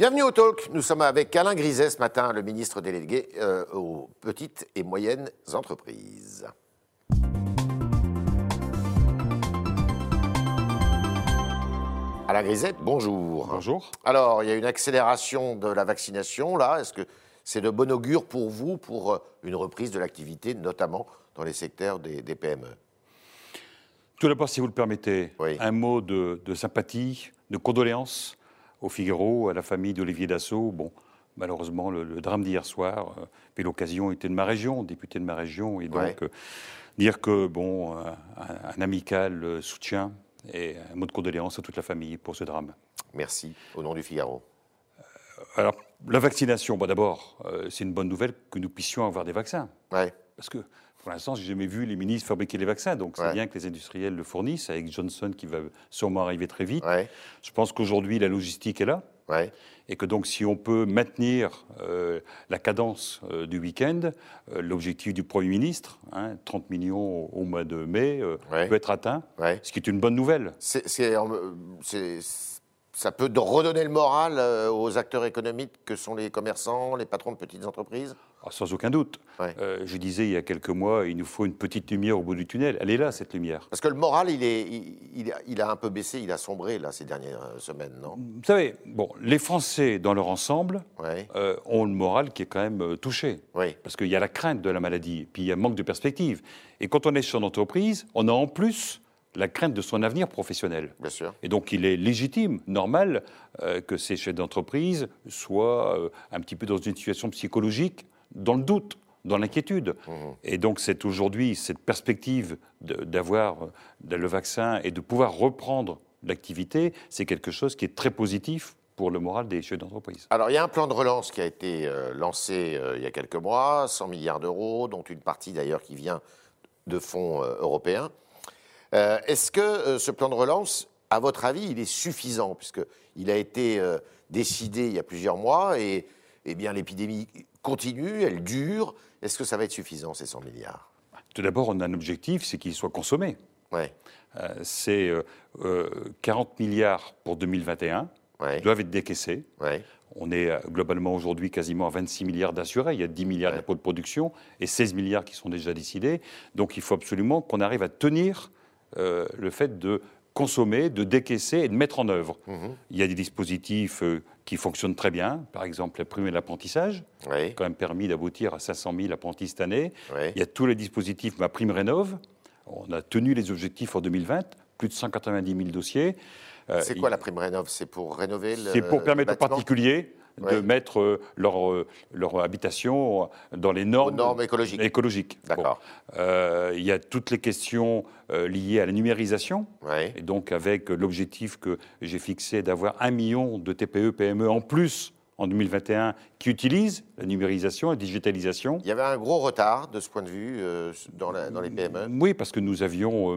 Bienvenue au Talk. Nous sommes avec Alain Griset ce matin, le ministre délégué euh, aux petites et moyennes entreprises. Alain Griset, bonjour. Bonjour. Alors, il y a une accélération de la vaccination là. Est-ce que c'est de bon augure pour vous pour euh, une reprise de l'activité, notamment dans les secteurs des, des PME Tout d'abord, si vous le permettez, Oui. un mot de, de sympathie, de condoléances au Figaro, à la famille d'Olivier Dassault. Bon, malheureusement, le, le drame d'hier soir, euh, l'occasion était de ma région, député de ma région, et donc Ouais. euh, dire que, bon, un, un- amical euh, soutien et un mot de condoléances à toute la famille pour ce drame. Merci, au nom du Figaro. Alors, la vaccination, bon, d'abord, euh, c'est une bonne nouvelle que nous puissions avoir des vaccins. Ouais. Parce que pour l'instant, j'ai jamais vu les ministres fabriquer les vaccins, donc c'est Ouais. bien que les industriels le fournissent, avec Johnson qui va sûrement arriver très vite. Ouais. Je pense qu'aujourd'hui, la logistique est là, Ouais. et que donc si on peut maintenir euh, la cadence euh, du week-end, euh, l'objectif du Premier ministre, hein, 30 millions au, au mois de mai, Ouais. peut être atteint, Ouais. ce qui est une bonne nouvelle. C'est- ça peut redonner le moral euh, aux acteurs économiques que sont les commerçants, les patrons de petites entreprises? Ah, sans aucun doute. Ouais. Euh, je disais il y a quelques mois, il nous faut une petite lumière au bout du tunnel. Elle est là, cette lumière. Parce que le moral, il, est, il, il a, un peu baissé, il a sombré là, ces dernières euh, semaines, non? Vous savez, bon, les Français, dans leur ensemble, euh, ont le moral qui est quand même touché. Parce qu'il y a la crainte de la maladie, puis il y a un manque de perspective. Et quand on est sur une entreprise, on a en plus la crainte de son avenir professionnel. bien sûr. Et donc il est légitime, normal, euh, que ces chefs d'entreprise soient euh, un petit peu dans une situation psychologique, dans le doute, dans l'inquiétude. Mhm. Et donc c'est aujourd'hui cette perspective d'avoir euh, le vaccin et de pouvoir reprendre l'activité, c'est quelque chose qui est très positif pour le moral des chefs d'entreprise. Alors, il y a un plan de relance qui a été euh, lancé euh, il y a quelques mois, 100 milliards d'euros, dont une partie d'ailleurs qui vient de fonds euh, européens. Euh, Est-ce que euh, ce plan de relance, à votre avis, il est suffisant? Puisqu'il a été euh, décidé il y a plusieurs mois et eh bien l'épidémie continue, elle dure. Est-ce que ça va être suffisant, ces 100 milliards? Tout d'abord, on a un objectif, c'est qu'il soit consommé. Ouais, Euh, c'est euh, euh, 40 milliards pour 2021, ouais, qui doivent être décaissés. ouais. On est globalement aujourd'hui quasiment à 26 milliards d'assurés. Il y a 10 milliards d'impôts de production et 16 milliards qui sont déjà décidés. Donc il faut absolument qu'on arrive à tenir euh, le fait de consommer, de décaisser et de mettre en œuvre. Mhm. Il y a des dispositifs euh, qui fonctionnent très bien, par exemple la prime et l'apprentissage, qui a quand même permis d'aboutir à 500 000 apprentis cette année. Il y a tous les dispositifs Ma Prime Rénov. On a tenu les objectifs en 2020, plus de 190 000 dossiers. Euh, C'est quoi la prime rénov C'est pour rénover le C'est pour permettre aux particuliers de mettre euh, leur, euh, leur habitation dans les normes, normes écologiques. écologiques. D'accord. Bon. Euh, il y a toutes les questions liées à la numérisation. Et donc, avec l'objectif que j'ai fixé d'avoir un million de TPE, PME en plus en 2021 qui utilisent la numérisation, la digitalisation. Il y avait un gros retard de ce point de vue euh, dans, la- dans les PME. Oui, parce que nous avions euh,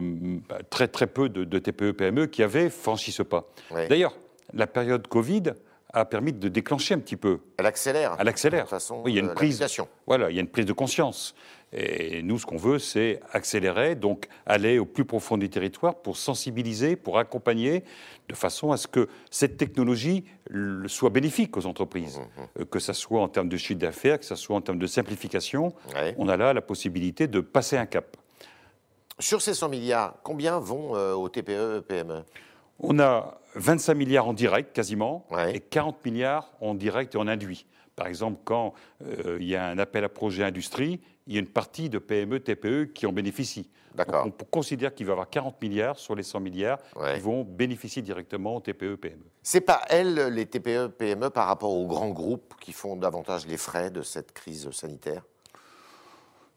très très peu de, de TPE, PME qui avaient franchi ce pas. D'ailleurs, la période Covid a permis de déclencher un petit peu Elle accélère. Elle accélère. De toute façon, Oui, il y a une euh, prise. Voilà, il y a une prise de conscience. Et nous, ce qu'on veut, c'est accélérer, donc aller au plus profond du territoire pour sensibiliser, pour accompagner, de façon à ce que cette technologie soit bénéfique aux entreprises, Mmh, Euh, que ce soit en termes de chiffre d'affaires, que ce soit en termes de simplification. Ouais. On a là la possibilité de passer un cap. Sur ces 100 milliards, combien vont euh, aux TPE, PME On a 25 milliards en direct quasiment Ouais. et 40 milliards en direct et en induit. Par exemple, quand euh, il y a un appel à projet industrie, il y a une partie de PME, TPE qui en bénéficie. D'accord. On considère qu'il va y avoir 40 milliards sur les 100 milliards Ouais. qui vont bénéficier directement aux TPE, PME. C'est pas elles, les TPE, PME, par rapport aux grands groupes qui font davantage les frais de cette crise sanitaire?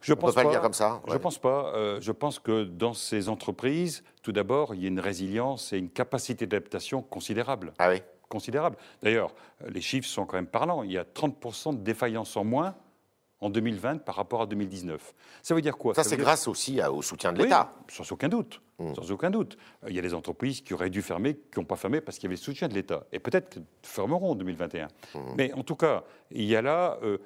Je On peut pas le dire comme ça Je ouais. pense pas. Euh, je pense que dans ces entreprises, tout d'abord, il y a une résilience et une capacité d'adaptation considérable. Ah oui considérable. D'ailleurs, les chiffres sont quand même parlants. Il y a 30% de défaillances en moins en 2020 par rapport à 2019. Ça veut dire quoi? Ça, c'est dire- grâce aussi au soutien de Oui, l'État. sans aucun doute. Mm. Sans aucun doute. Il y a des entreprises qui auraient dû fermer, qui n'ont pas fermé parce qu'il y avait le soutien de l'État. Et peut-être qu'elles fermeront en 2021. Mm. Mais en tout cas, il y a là euh,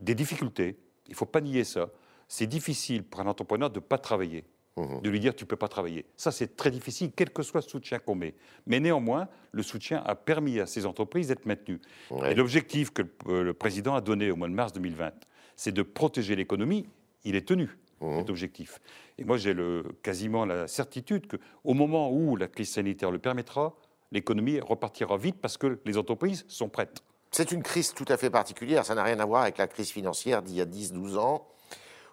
des difficultés. Il ne faut pas nier ça. C'est difficile pour un entrepreneur de ne pas travailler. de lui dire tu ne peux pas travailler. Ça, c'est très difficile, quel que soit le soutien qu'on met. Mais néanmoins, le soutien a permis à ces entreprises d'être maintenues. Et l'objectif que le, président a donné au mois de mars 2020, c'est de protéger l'économie. Il est tenu, mmh. cet objectif. Et moi, j'ai quasiment la certitude qu'au moment où la crise sanitaire le permettra, l'économie repartira vite parce que les entreprises sont prêtes. C'est une crise tout à fait particulière. Ça n'a rien à voir avec la crise financière d'il y a 10-12 ans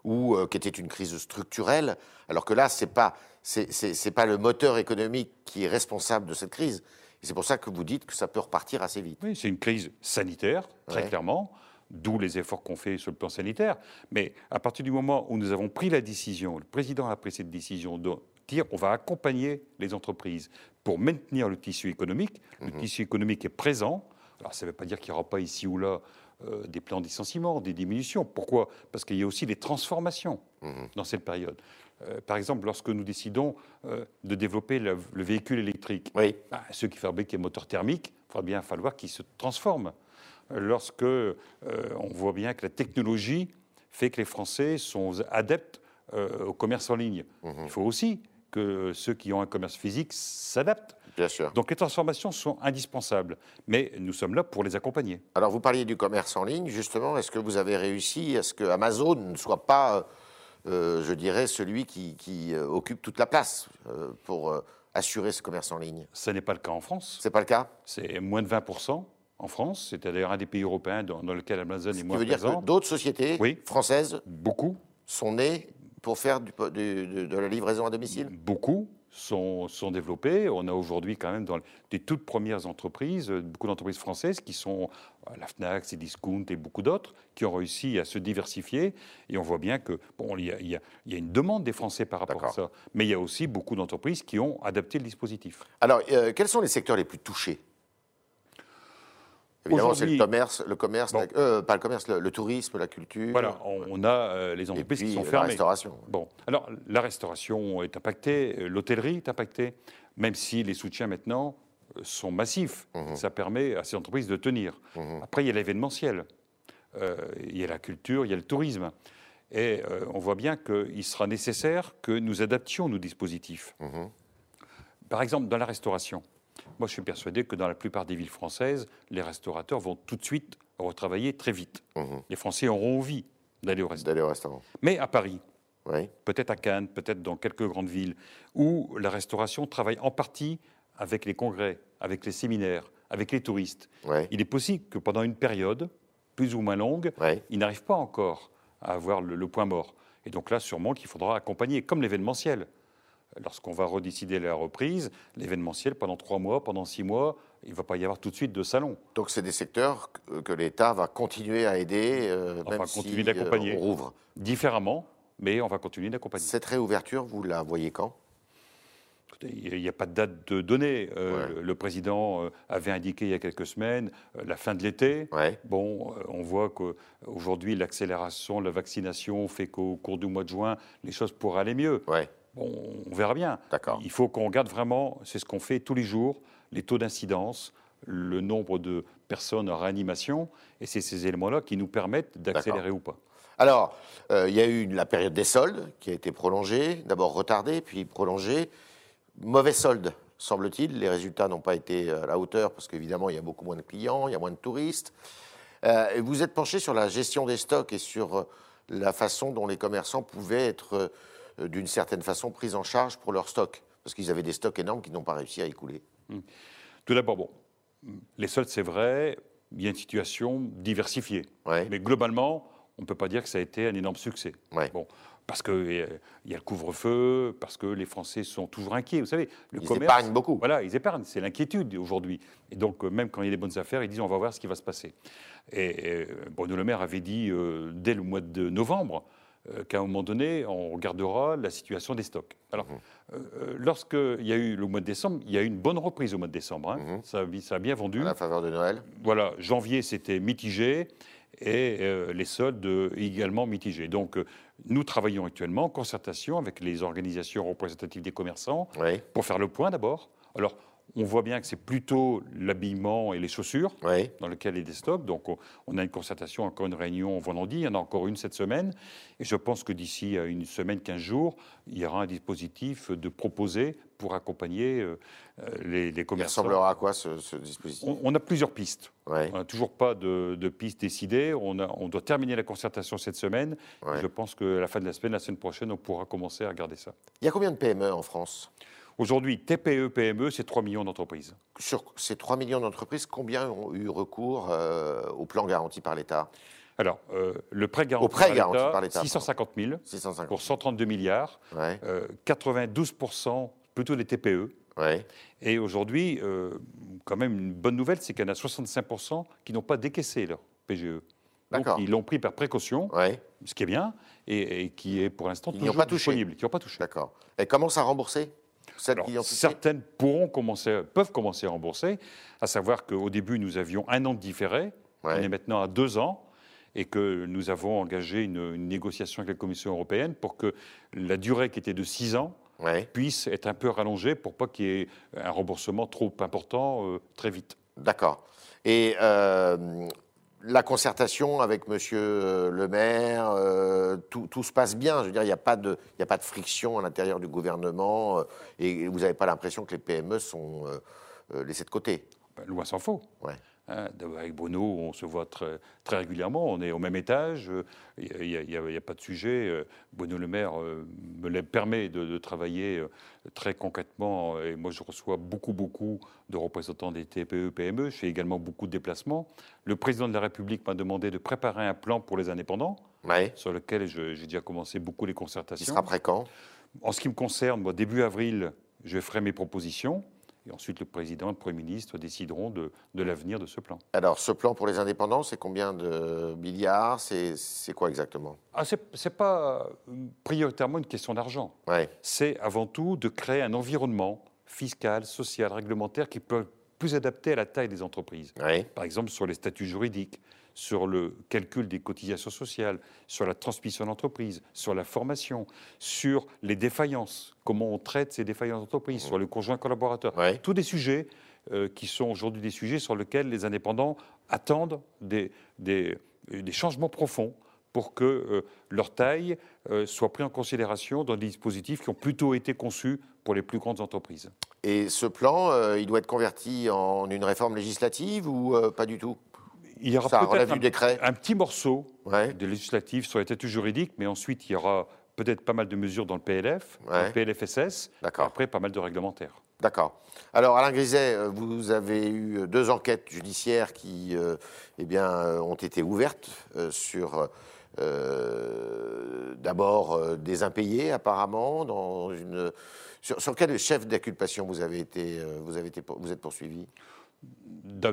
ou euh, qui était une crise structurelle, alors que là, ce n'est pas, c'est, pas le moteur économique qui est responsable de cette crise. Et c'est pour ça que vous dites que ça peut repartir assez vite. Oui, c'est une crise sanitaire, très clairement, d'où les efforts qu'on fait sur le plan sanitaire. Mais à partir du moment où nous avons pris la décision, le président a pris cette décision de dire on va accompagner les entreprises pour maintenir le tissu économique. Le mhm. tissu économique est présent. Alors ça ne veut pas dire qu'il n'y aura pas ici ou là euh, des plans de licenciement, des diminutions. Pourquoi? Parce qu'il y a aussi des transformations mhm. dans cette période. Euh, par exemple, lorsque nous décidons euh, de développer le, véhicule électrique, oui. bah, ceux qui fabriquent les moteurs thermiques, il va bien falloir qu'ils se transforment. Lorsque on voit bien que la technologie fait que les Français sont adeptes au commerce en ligne, mhm. il faut aussi que ceux qui ont un commerce physique s'adaptent. Bien sûr. Donc les transformations sont indispensables, mais nous sommes là pour les accompagner. Alors vous parliez du commerce en ligne, justement. Est-ce que vous avez réussi à ce que Amazon ne soit pas, euh, je dirais, celui qui, euh, occupe toute la place euh, pour assurer ce commerce en ligne? Ce n'est pas le cas en France. C'est pas le cas? C'est moins de 20% en France. C'est d'ailleurs un des pays européens dans, lequel Amazon est moins présent. Ce qui veut dire que d'autres sociétés françaises beaucoup. sont nées pour faire de la livraison à domicile? Beaucoup sont, sont développés. On a aujourd'hui quand même dans des toutes premières entreprises, beaucoup d'entreprises françaises qui sont euh, la Fnac, Cdiscount et beaucoup d'autres, qui ont réussi à se diversifier. Et on voit bien que bon, il y, a, une demande des Français par rapport à ça, mais il y a aussi beaucoup d'entreprises qui ont adapté le dispositif. Alors, euh, quels sont les secteurs les plus touchés Évidemment, c'est le commerce, le commerce euh, pas le commerce, le, tourisme, la culture. Voilà, on, a euh, les entreprises qui sont fermées. La restauration. Bon, alors la restauration est impactée, euh, l'hôtellerie est impactée, même si les soutiens maintenant sont massifs. Mhm. Ça permet à ces entreprises de tenir. Mhm. Après, il y a l'événementiel, il y a la culture, il y a le tourisme. Et on voit bien qu'il sera nécessaire que nous adaptions nos dispositifs. Mhm. Par exemple, dans la restauration, moi, je suis persuadé que dans la plupart des villes françaises, les restaurateurs vont tout de suite retravailler très vite. Mhm. Les Français auront envie d'aller au restaurant. Mais à Paris, peut-être à Cannes, peut-être dans quelques grandes villes, où la restauration travaille en partie avec les congrès, avec les séminaires, avec les touristes. Il est possible que pendant une période, plus ou moins longue, ils n'arrivent pas encore à avoir le point mort. Et donc là, sûrement qu'il faudra accompagner, comme l'événementiel lorsqu'on va redécider la reprise, l'événementiel, pendant trois mois, pendant six mois, il ne va pas y avoir tout de suite de salon. Donc c'est des secteurs que, l'État va continuer à aider, euh, même continuer si d'accompagner. Euh, on rouvre Différemment, mais on va continuer d'accompagner. Cette réouverture, vous la voyez quand? Il n'y a pas de date de donnée. Euh, le président avait indiqué il y a quelques semaines la fin de l'été. Bon, on voit qu'aujourd'hui, l'accélération, la vaccination fait qu'au cours du mois de juin, les choses pourraient aller mieux. Ouais on verra bien. Il faut qu'on regarde vraiment, c'est ce qu'on fait tous les jours, les taux d'incidence, le nombre de personnes en réanimation, et c'est ces éléments-là qui nous permettent d'accélérer ou pas. Alors, euh, il y a eu la période des soldes qui a été prolongée, d'abord retardée, puis prolongée. Mauvais solde, semble-t-il. Les résultats n'ont pas été à la hauteur parce qu'évidemment, il y a beaucoup moins de clients, il y a moins de touristes. Euh, vous êtes penché sur la gestion des stocks et sur euh, la façon dont les commerçants pouvaient être euh, d'une certaine façon prise en charge pour leur stock, parce qu'ils avaient des stocks énormes qui n'ont pas réussi à écouler. Mmh. Tout d'abord, bon, les soldes, c'est vrai, il y a une situation diversifiée. Mais globalement, on ne peut pas dire que ça a été un énorme succès. Bon, parce qu'il euh, y a le couvre-feu, parce que les Français sont toujours inquiets. Vous savez, le ils épargnent beaucoup. Voilà, ils épargnent. C'est l'inquiétude aujourd'hui. Et donc, euh, même quand il y a des bonnes affaires, ils disent on va voir ce qui va se passer. Et, Bruno Le Maire avait dit dès le mois de novembre euh, qu'à un moment donné, on regardera la situation des stocks. Alors, mmh. euh, euh, lorsqu'il y a eu le mois de décembre, il y a eu une bonne reprise au mois de décembre. Hein. Mmh. Ça, ça, a bien vendu. À la faveur de Noël. Voilà, janvier, c'était mitigé et les soldes également mitigés. Donc, nous travaillons actuellement en concertation avec les organisations représentatives des commerçants pour faire le point d'abord. Alors, On voit bien que c'est plutôt l'habillement et les chaussures Oui. dans lequel il y a des stocks. Donc on, a une concertation, encore une réunion vendredi, il y en a encore une cette semaine. Et je pense que d'ici à une semaine, 15 jours, il y aura un dispositif de proposer pour accompagner euh, euh, les, les Il commerçants. ressemblera à quoi ce, ce dispositif? On, on a plusieurs pistes. On n'a toujours pas de, de piste décidée. On, a- on doit terminer la concertation cette semaine. Je pense qu'à la fin de la semaine, la semaine prochaine, on pourra commencer à regarder ça. Il y a combien de PME en France? Aujourd'hui, TPE, PME, c'est 3 millions d'entreprises. Sur ces 3 millions d'entreprises, combien ont eu recours euh, au plan garanti par l'État? Alors, euh, le prêt garanti, prêt par garanti l'État, par l'État, 650 000 650. pour 132 milliards, Ouais, euh, 92% plutôt des TPE. ouais. Et aujourd'hui, euh, quand même, une bonne nouvelle, c'est qu'il y en a 65% qui n'ont pas décaissé leur PGE. Donc, ils l'ont pris par précaution, ouais. ce qui est bien, et, et qui est pour l'instant toujours pas touché. disponible, qui n'ont pas touché. D'accord. Et commencent à rembourser Alors, certaines pourront commencer, peuvent commencer à rembourser, à savoir qu'au début, nous avions un an de différé, Ouais. on est maintenant à deux ans, et que nous avons engagé une, une négociation avec la Commission européenne pour que la durée qui était de six ans Ouais. puisse être un peu rallongée pour pas qu'il y ait un remboursement trop important euh, très vite. D'accord. Et euh, la concertation avec Monsieur le maire, euh, tout, tout se passe bien. Je veux dire, il n'y a, pas de- y a pas de friction à l'intérieur du gouvernement euh, et vous n'avez pas l'impression que les PME sont euh, euh, laissées de côté. Ben, loin s'en faut. Ouais. Hein, avec Bruno, on se voit très, très régulièrement. On est au même étage. euh, Il n'y a, il il pas de sujet. euh, Bruno Le Maire euh, me le permet de, de travailler euh, très concrètement. Et moi, je reçois beaucoup, beaucoup de représentants des TPE, PME. Je fais également beaucoup de déplacements. Le président de la République m'a demandé de préparer un plan pour les indépendants, Ouais. sur lequel j'ai déjà commencé beaucoup les concertations. sera prêt quand? En ce qui me concerne, moi, début avril, je ferai mes propositions. Et ensuite, le président et le Premier ministre décideront de, de l'avenir de ce plan. Alors, ce plan pour les indépendants, c'est combien de milliards? C'est quoi exactement? Ah, ce n'est pas prioritairement une question d'argent. Ouais. C'est avant tout de créer un environnement fiscal, social, réglementaire qui peut plus adapté à la taille des entreprises. Ouais. Par exemple, sur les statuts juridiques, sur le calcul des cotisations sociales, sur la transmission d'entreprise, sur la formation, sur les défaillances, comment on traite ces défaillances d'entreprise, sur le conjoint collaborateur. Ouais. Tous des sujets euh, qui sont aujourd'hui des sujets sur lesquels les indépendants attendent des, des, des changements profonds pour que euh, leur taille euh, soit prise en considération dans des dispositifs qui ont plutôt été conçus pour les plus grandes entreprises. Et ce plan, euh, il doit être converti en une réforme législative ou euh, pas du tout? Il y aura peut-être un, un petit morceau Ouais. de législatif sur les statuts juridiques, mais ensuite il y aura peut-être pas mal de mesures dans le PLF, dans le PLFSS, après pas mal de réglementaires. D'accord. Alors, Alain Griset, euh, vous avez eu deux enquêtes judiciaires qui euh, eh bien, euh, ont été ouvertes euh, sur euh, d'abord euh, des impayés, apparemment, dans une. Sur, sur quel chef d'inculpation vous avez été, euh, vous avez été, vous êtes poursuivi?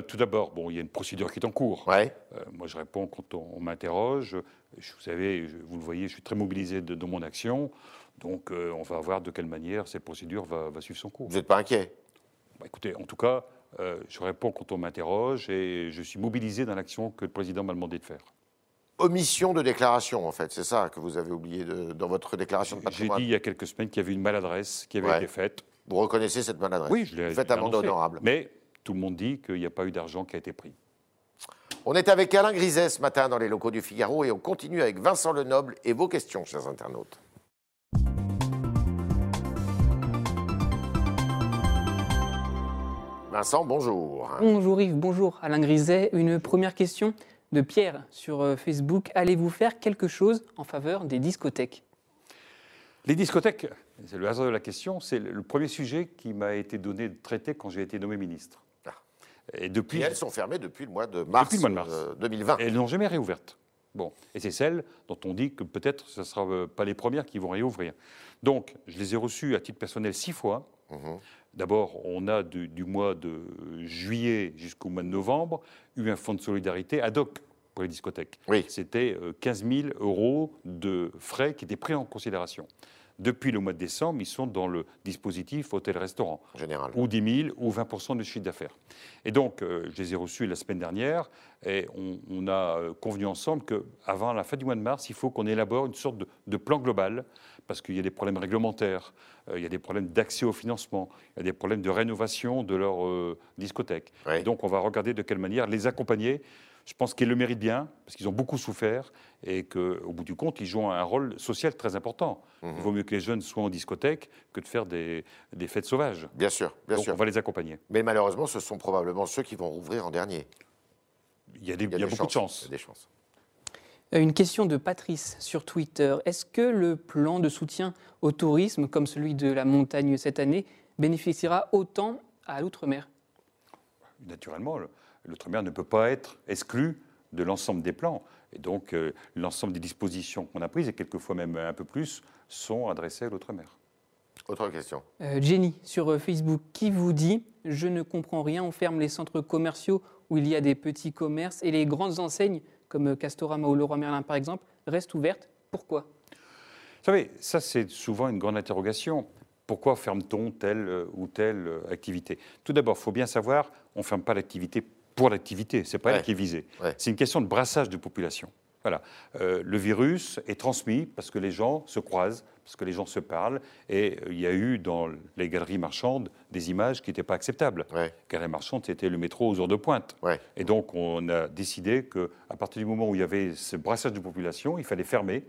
Tout d'abord, bon, il y a une procédure qui est en cours. Ouais. Euh, moi, je réponds quand on, on m'interroge. Vous savez, je- vous le voyez, je suis très mobilisé de- dans mon action. Donc, euh, on va voir de quelle manière cette procédure va, va suivre son cours. Vous n'êtes pas inquiet? Bah, écoutez, en tout cas, euh, je réponds quand on m'interroge et je suis mobilisé dans l'action que le président m'a demandé de faire. Omission de déclaration, en fait, c'est ça que vous avez oublié de- dans votre déclaration de J'ai patrimoine. dit il y a quelques semaines qu'il y avait une maladresse qui avait Ouais. été faite. Vous reconnaissez cette maladresse? Oui, je l'ai faites amende honorable. Mais tout le monde dit qu'il n'y a pas eu d'argent qui a été pris. On est avec Alain Griset ce matin dans les locaux du Figaro et on continue avec Vincent Lenoble et vos questions, chers internautes. Vincent, bonjour. Bonjour Yves, bonjour Alain Griset. Une première question de Pierre sur euh, Facebook. Allez-vous faire quelque chose en faveur des discothèques? Les discothèques, c'est le hasard de la question, c'est le le premier sujet qui m'a été donné de traiter quand j'ai été nommé ministre. Et Et elles sont fermées depuis le mois de mars, Depuis le mois de mars. euh, 2020. elles n'ont jamais réouvertes. Bon, et c'est celles dont on dit que peut-être ce ne sera euh, pas les premières qui vont réouvrir. Donc, je les ai reçues à titre personnel six fois. Mhm. D'abord, on a du, du mois de juillet jusqu'au mois de novembre eu un fonds de solidarité ad hoc pour les discothèques. Oui. C'était euh, 15 000 euros de frais qui étaient pris en considération. Depuis le mois de décembre, ils sont dans le dispositif hôtel-restaurant. Général. Ou 10 000 ou 20 du chiffre d'affaires. Et donc, euh, je les ai reçus la semaine dernière et on, on a euh, convenu ensemble qu'avant la fin du mois de mars, il faut qu'on élabore une sorte de, de plan global parce qu'il y a des problèmes réglementaires, euh, il y a des problèmes d'accès au financement, il y a des problèmes de rénovation de leur euh, discothèque. Oui. Et donc, on va regarder de quelle manière les accompagner. Je pense qu'ils le méritent bien, parce qu'ils ont beaucoup souffert, et qu'au bout du compte, ils jouent un rôle social très important. Mhm. Il vaut mieux que les jeunes soient en discothèque que de faire des, des fêtes sauvages. Bien sûr, bien donc, sûr. on va les accompagner. Mais malheureusement, ce sont probablement ceux qui vont rouvrir en dernier. Il y a, des- Il y a, il y a des beaucoup de chances. chance. Il y a des chances. Euh, Une question de Patrice sur Twitter. Est-ce que le plan de soutien au tourisme, comme celui de la montagne cette année, bénéficiera autant à l'outre-mer? Naturellement, le- l'outre-mer ne peut pas être exclu de l'ensemble des plans. Et donc, euh, l'ensemble des dispositions qu'on a prises, et quelquefois même un peu plus, sont adressées à l'outre-mer. Autre question. Euh, Jenny sur euh, Facebook qui vous dit Je ne comprends rien, on ferme les centres commerciaux où il y a des petits commerces et les grandes enseignes comme Castorama ou Leroy Merlin par exemple restent ouvertes. Pourquoi? Vous savez, ça c'est souvent une grande interrogation. Pourquoi ferme-t-on telle euh, ou telle euh, activité? Tout d'abord, il faut bien savoir, on ne ferme pas l'activité pour l'activité, c'est pas Ouais. elle qui est visée. Ouais. C'est une question de brassage de population. Voilà. Euh, le virus est transmis parce que les gens se croisent, parce que les gens se parlent, et il y a eu dans les galeries marchandes des images qui n'étaient pas acceptables. Ouais. Galerie marchande, c'était le métro aux heures de pointe. Ouais. Et donc, on a décidé qu'à partir du moment où il y avait ce brassage de population, il fallait fermer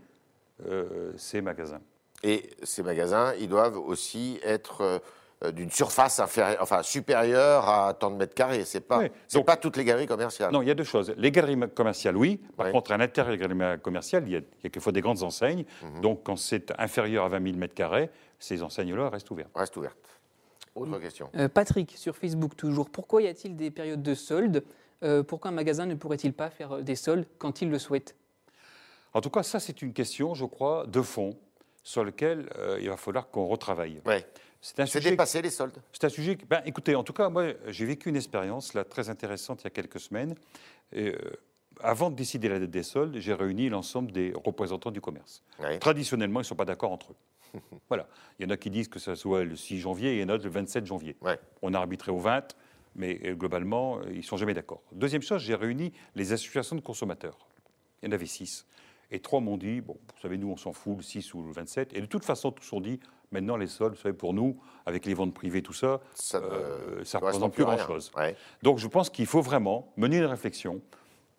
euh, ces magasins. Et ces magasins, ils doivent aussi être euh, d'une surface inférieure, enfin supérieure à tant de mètres carrés. C'est pas, Oui. c'est Donc- pas toutes les galeries commerciales. Non, il y a deux choses. Les galeries commerciales, oui. Par contre, à l'intérieur des galeries commerciales, il y a, il y a quelquefois des grandes enseignes. Mhm. Donc, quand c'est inférieur à 20 000 mètres carrés, ces enseignes-là restent ouvertes. Reste ouverte. Autre question. Euh, Patrick sur Facebook toujours. Pourquoi y a-t-il des périodes de soldes? Euh, Pourquoi un magasin ne pourrait-il pas faire des soldes quand il le souhaite? En tout cas, ça, c'est une question, je crois, de fond sur lequel euh, il va falloir qu'on retravaille. Ouais. C'est un C'est sujet dépassé les soldes. C'est un sujet. Ben, écoutez, en tout cas, moi, j'ai vécu une expérience là très intéressante il y a quelques semaines. Et, euh, avant de décider la date des soldes, j'ai réuni l'ensemble des représentants du commerce. Ouais. Traditionnellement, ils ne sont pas d'accord entre eux. voilà. Il y en a qui disent que ça soit le 6 janvier et il y en a le 27 janvier. Ouais. On a arbitré au 20, mais euh, globalement, ils ne sont jamais d'accord. Deuxième chose, j'ai réuni les associations de consommateurs. Il y en avait six. Et trois m'ont dit, bon, vous savez, nous, on s'en fout, le 6 ou le 27. Et de toute façon, tous ont dit, maintenant, les soldes, vous savez, pour nous, avec les ventes privées, tout ça, Ça ne euh, ça représente plus grand-chose. Ouais. Donc je pense qu'il faut vraiment mener une réflexion.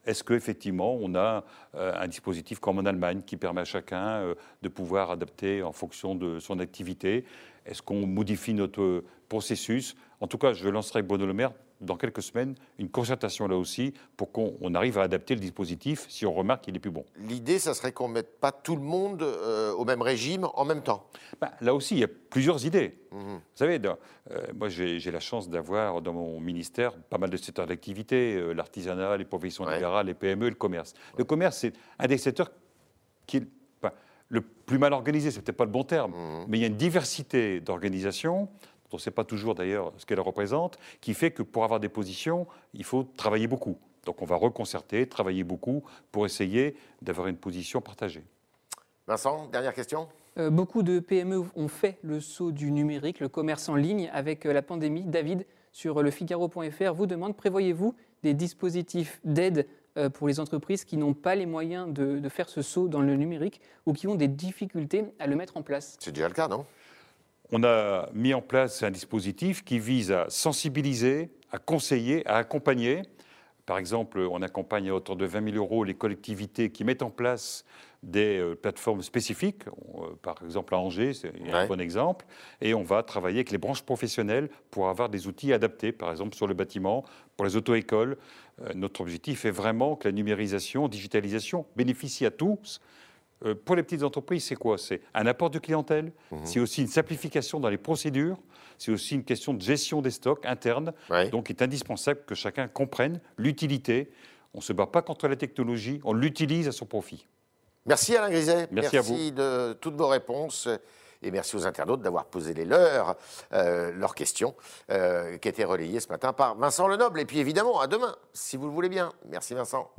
Est-ce qu'effectivement, on a euh, un dispositif comme en Allemagne qui permet à chacun euh, de pouvoir adapter en fonction de son activité? Est-ce qu'on modifie notre processus? En tout cas, je lancerai avec Bruno Le Maire dans quelques semaines une concertation là aussi pour qu'on on arrive à adapter le dispositif si on remarque qu'il est plus bon. L'idée, ça serait qu'on ne mette pas tout le monde euh, au même régime en même temps. Ben, là aussi, il y a plusieurs idées. Mhm. Vous savez, dans- euh, moi j'ai la chance d'avoir dans mon ministère pas mal de secteurs d'activité, euh, l'artisanat, les professions Ouais. libérales, les PME, le commerce. Le commerce, c'est un des secteurs qui est le plus mal organisé, c'est peut-être pas le bon terme, Mhm. mais il y a une diversité d'organisation, dont on ne sait pas toujours d'ailleurs ce qu'elle représente, qui fait que pour avoir des positions, il faut travailler beaucoup. Donc on va reconcerter, travailler beaucoup pour essayer d'avoir une position partagée. Vincent, dernière question Euh, Beaucoup de PME ont fait le saut du numérique, le commerce en ligne avec euh, la pandémie. David, sur le Figaro.fr, vous demande prévoyez-vous des dispositifs d'aide euh, pour les entreprises qui n'ont pas les moyens de, de faire ce saut dans le numérique ou qui ont des difficultés à le mettre en place? C'est déjà le cas, non? On a mis en place un dispositif qui vise à sensibiliser, à conseiller, à accompagner. Par exemple, on accompagne à hauteur de 20 000 euros les collectivités qui mettent en place des euh, plateformes spécifiques. Euh, par exemple, à Angers, c'est un bon exemple. Et on va travailler avec les branches professionnelles pour avoir des outils adaptés, par exemple sur le bâtiment, pour les auto-écoles. Euh, notre objectif est vraiment que la numérisation, digitalisation bénéficie à tous. Euh, pour les petites entreprises, c'est quoi? C'est un apport de clientèle, c'est aussi une simplification dans les procédures, c'est aussi une question de gestion des stocks internes. Ouais. Donc, il est indispensable que chacun comprenne l'utilité. On ne se bat pas contre la technologie, on l'utilise à son profit. Merci Alain Griset. Merci à de toutes vos réponses. Et merci aux internautes d'avoir posé les leurs, euh, leurs questions, euh, qui étaient relayées ce matin par Vincent Lenoble. Et puis évidemment, à demain, si vous le voulez bien. Merci Vincent.